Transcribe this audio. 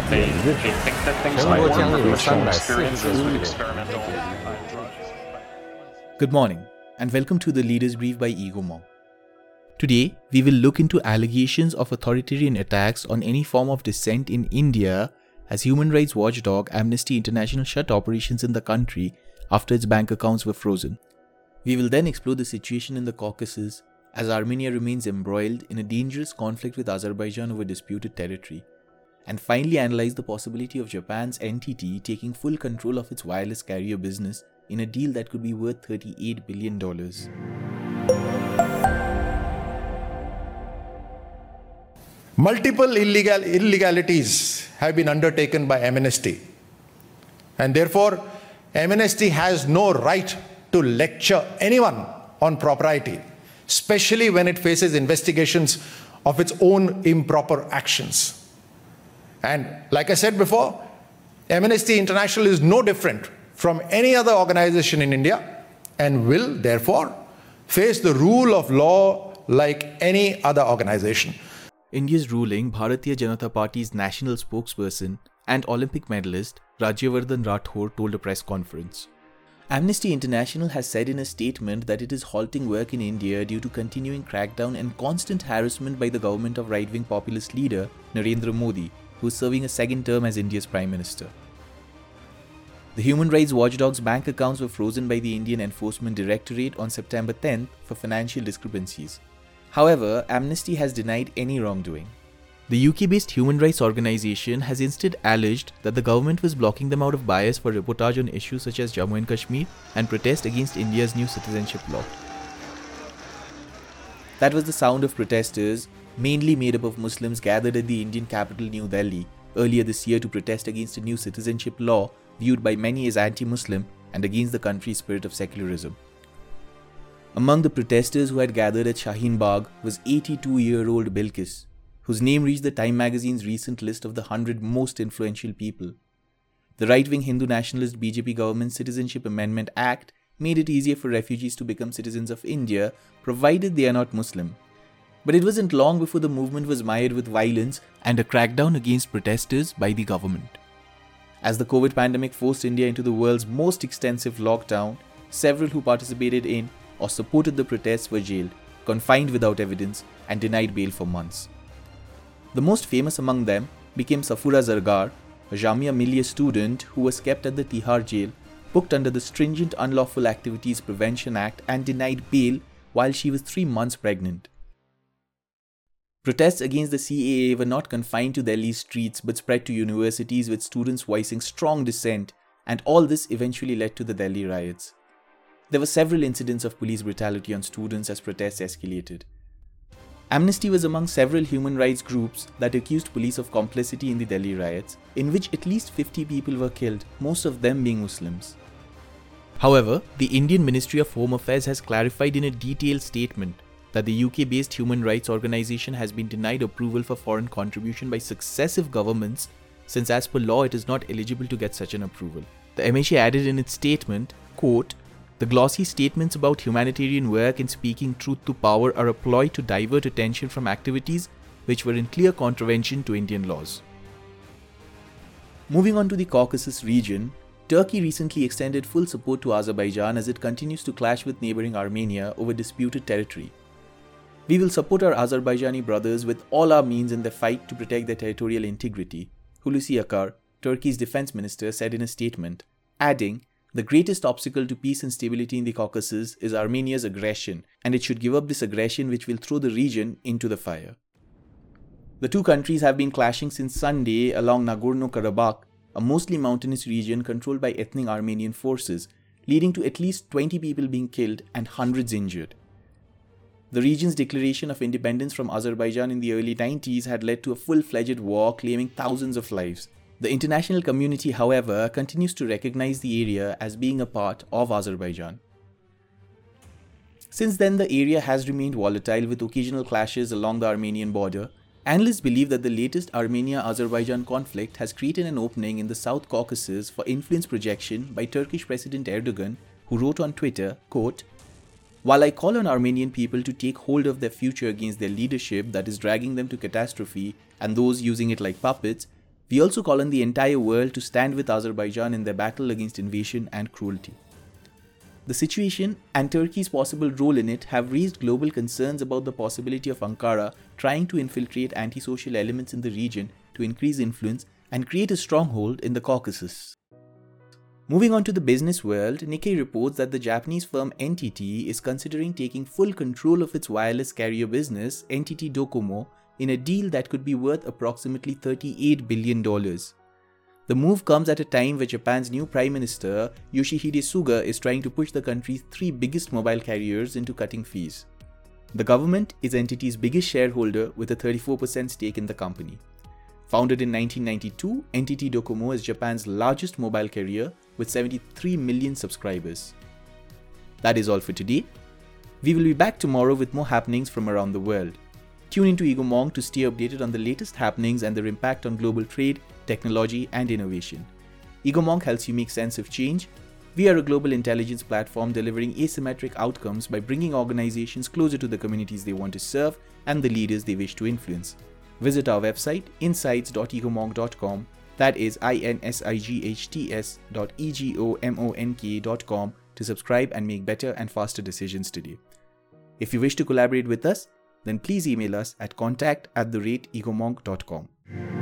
they, they think that things might work from personal experiences with experimental drugs. Good morning, and welcome to the Leaders Brief by Egomonk. Today, we will look into allegations of authoritarian attacks on any form of dissent in India as human rights watchdog Amnesty International shut operations in the country after its bank accounts were frozen. We will then explore the situation in the Caucasus as Armenia remains embroiled in a dangerous conflict with Azerbaijan over disputed territory and finally analyze the possibility of Japan's NTT taking full control of its wireless carrier business in a deal that could be worth $38 billion. Multiple illegal, illegalities have been undertaken by Amnesty, and therefore, Amnesty has no right to lecture anyone on propriety, especially when it faces investigations of its own improper actions. And like I said before, Amnesty International is no different from any other organization in India and will therefore face the rule of law like any other organization. India's ruling Bharatiya Janata Party's national spokesperson and Olympic medalist Rajyavardhan Rathore told a press conference. Amnesty International has said in a statement that it is halting work in India due to continuing crackdown and constant harassment by the government of right wing populist leader Narendra Modi who is serving a second term as India's Prime Minister. The human rights watchdog's bank accounts were frozen by the Indian Enforcement Directorate on September 10th for financial discrepancies. However, Amnesty has denied any wrongdoing. The UK based human rights organization has instead alleged that the government was blocking them out of bias for reportage on issues such as Jammu and Kashmir and protest against India's new citizenship law. That was the sound of protesters mainly made up of Muslims, gathered at the Indian capital New Delhi earlier this year to protest against a new citizenship law viewed by many as anti Muslim and against the country's spirit of secularism. Among the protesters who had gathered at Shaheen Bagh was 82 year old Bilkis, whose name reached the Time magazine's recent list of the 100 most influential people. The right wing Hindu nationalist BJP government's Citizenship Amendment Act made it easier for refugees to become citizens of India provided they are not Muslim but it wasn't long before the movement was mired with violence and a crackdown against protesters by the government. As the COVID pandemic forced India into the world's most extensive lockdown, several who participated in or supported the protests were jailed, confined without evidence, and denied bail for months. The most famous among them became Safura Zargar, a Jamia Millia student who was kept at the Tihar jail, booked under the stringent Unlawful Activities Prevention Act, and denied bail while she was three months pregnant. Protests against the CAA were not confined to Delhi's streets but spread to universities with students voicing strong dissent, and all this eventually led to the Delhi riots. There were several incidents of police brutality on students as protests escalated. Amnesty was among several human rights groups that accused police of complicity in the Delhi riots, in which at least 50 people were killed, most of them being Muslims. However, the Indian Ministry of Home Affairs has clarified in a detailed statement that the UK based human rights organization has been denied approval for foreign contribution by successive governments, since as per law it is not eligible to get such an approval. The MHA added in its statement, quote, the glossy statements about humanitarian work and speaking truth to power are a ploy to divert attention from activities which were in clear contravention to Indian laws. Moving on to the Caucasus region, Turkey recently extended full support to Azerbaijan as it continues to clash with neighboring Armenia over disputed territory. We will support our Azerbaijani brothers with all our means in the fight to protect their territorial integrity, Hulusi Akar, Turkey's defense minister, said in a statement, adding, The greatest obstacle to peace and stability in the Caucasus is Armenia's aggression, and it should give up this aggression which will throw the region into the fire. The two countries have been clashing since Sunday along Nagorno Karabakh, a mostly mountainous region controlled by ethnic Armenian forces, leading to at least 20 people being killed and hundreds injured. The region's declaration of independence from Azerbaijan in the early 90s had led to a full fledged war claiming thousands of lives. The international community, however, continues to recognize the area as being a part of Azerbaijan. Since then, the area has remained volatile with occasional clashes along the Armenian border. Analysts believe that the latest Armenia Azerbaijan conflict has created an opening in the South Caucasus for influence projection by Turkish President Erdogan, who wrote on Twitter, quote, while I call on Armenian people to take hold of their future against their leadership that is dragging them to catastrophe and those using it like puppets, We also call on the entire world to stand with Azerbaijan in their battle against invasion and cruelty. The situation and Turkey's possible role in it have raised global concerns about the possibility of Ankara trying to infiltrate antisocial elements in the region to increase influence and create a stronghold in the Caucasus. Moving on to the business world, Nikkei reports that the Japanese firm NTT is considering taking full control of its wireless carrier business, NTT Docomo, in a deal that could be worth approximately $38 billion. The move comes at a time where Japan's new Prime Minister, Yoshihide Suga, is trying to push the country's three biggest mobile carriers into cutting fees. The government is NTT's biggest shareholder with a 34% stake in the company. Founded in 1992, NTT Docomo is Japan's largest mobile carrier with 73 million subscribers. That is all for today. We will be back tomorrow with more happenings from around the world. Tune into Egomonk to stay updated on the latest happenings and their impact on global trade, technology, and innovation. Egomonk helps you make sense of change. We are a global intelligence platform delivering asymmetric outcomes by bringing organizations closer to the communities they want to serve and the leaders they wish to influence. Visit our website insights.egomonk.com that is insights dot to subscribe and make better and faster decisions today. If you wish to collaborate with us, then please email us at contact at the rate egomonk.com.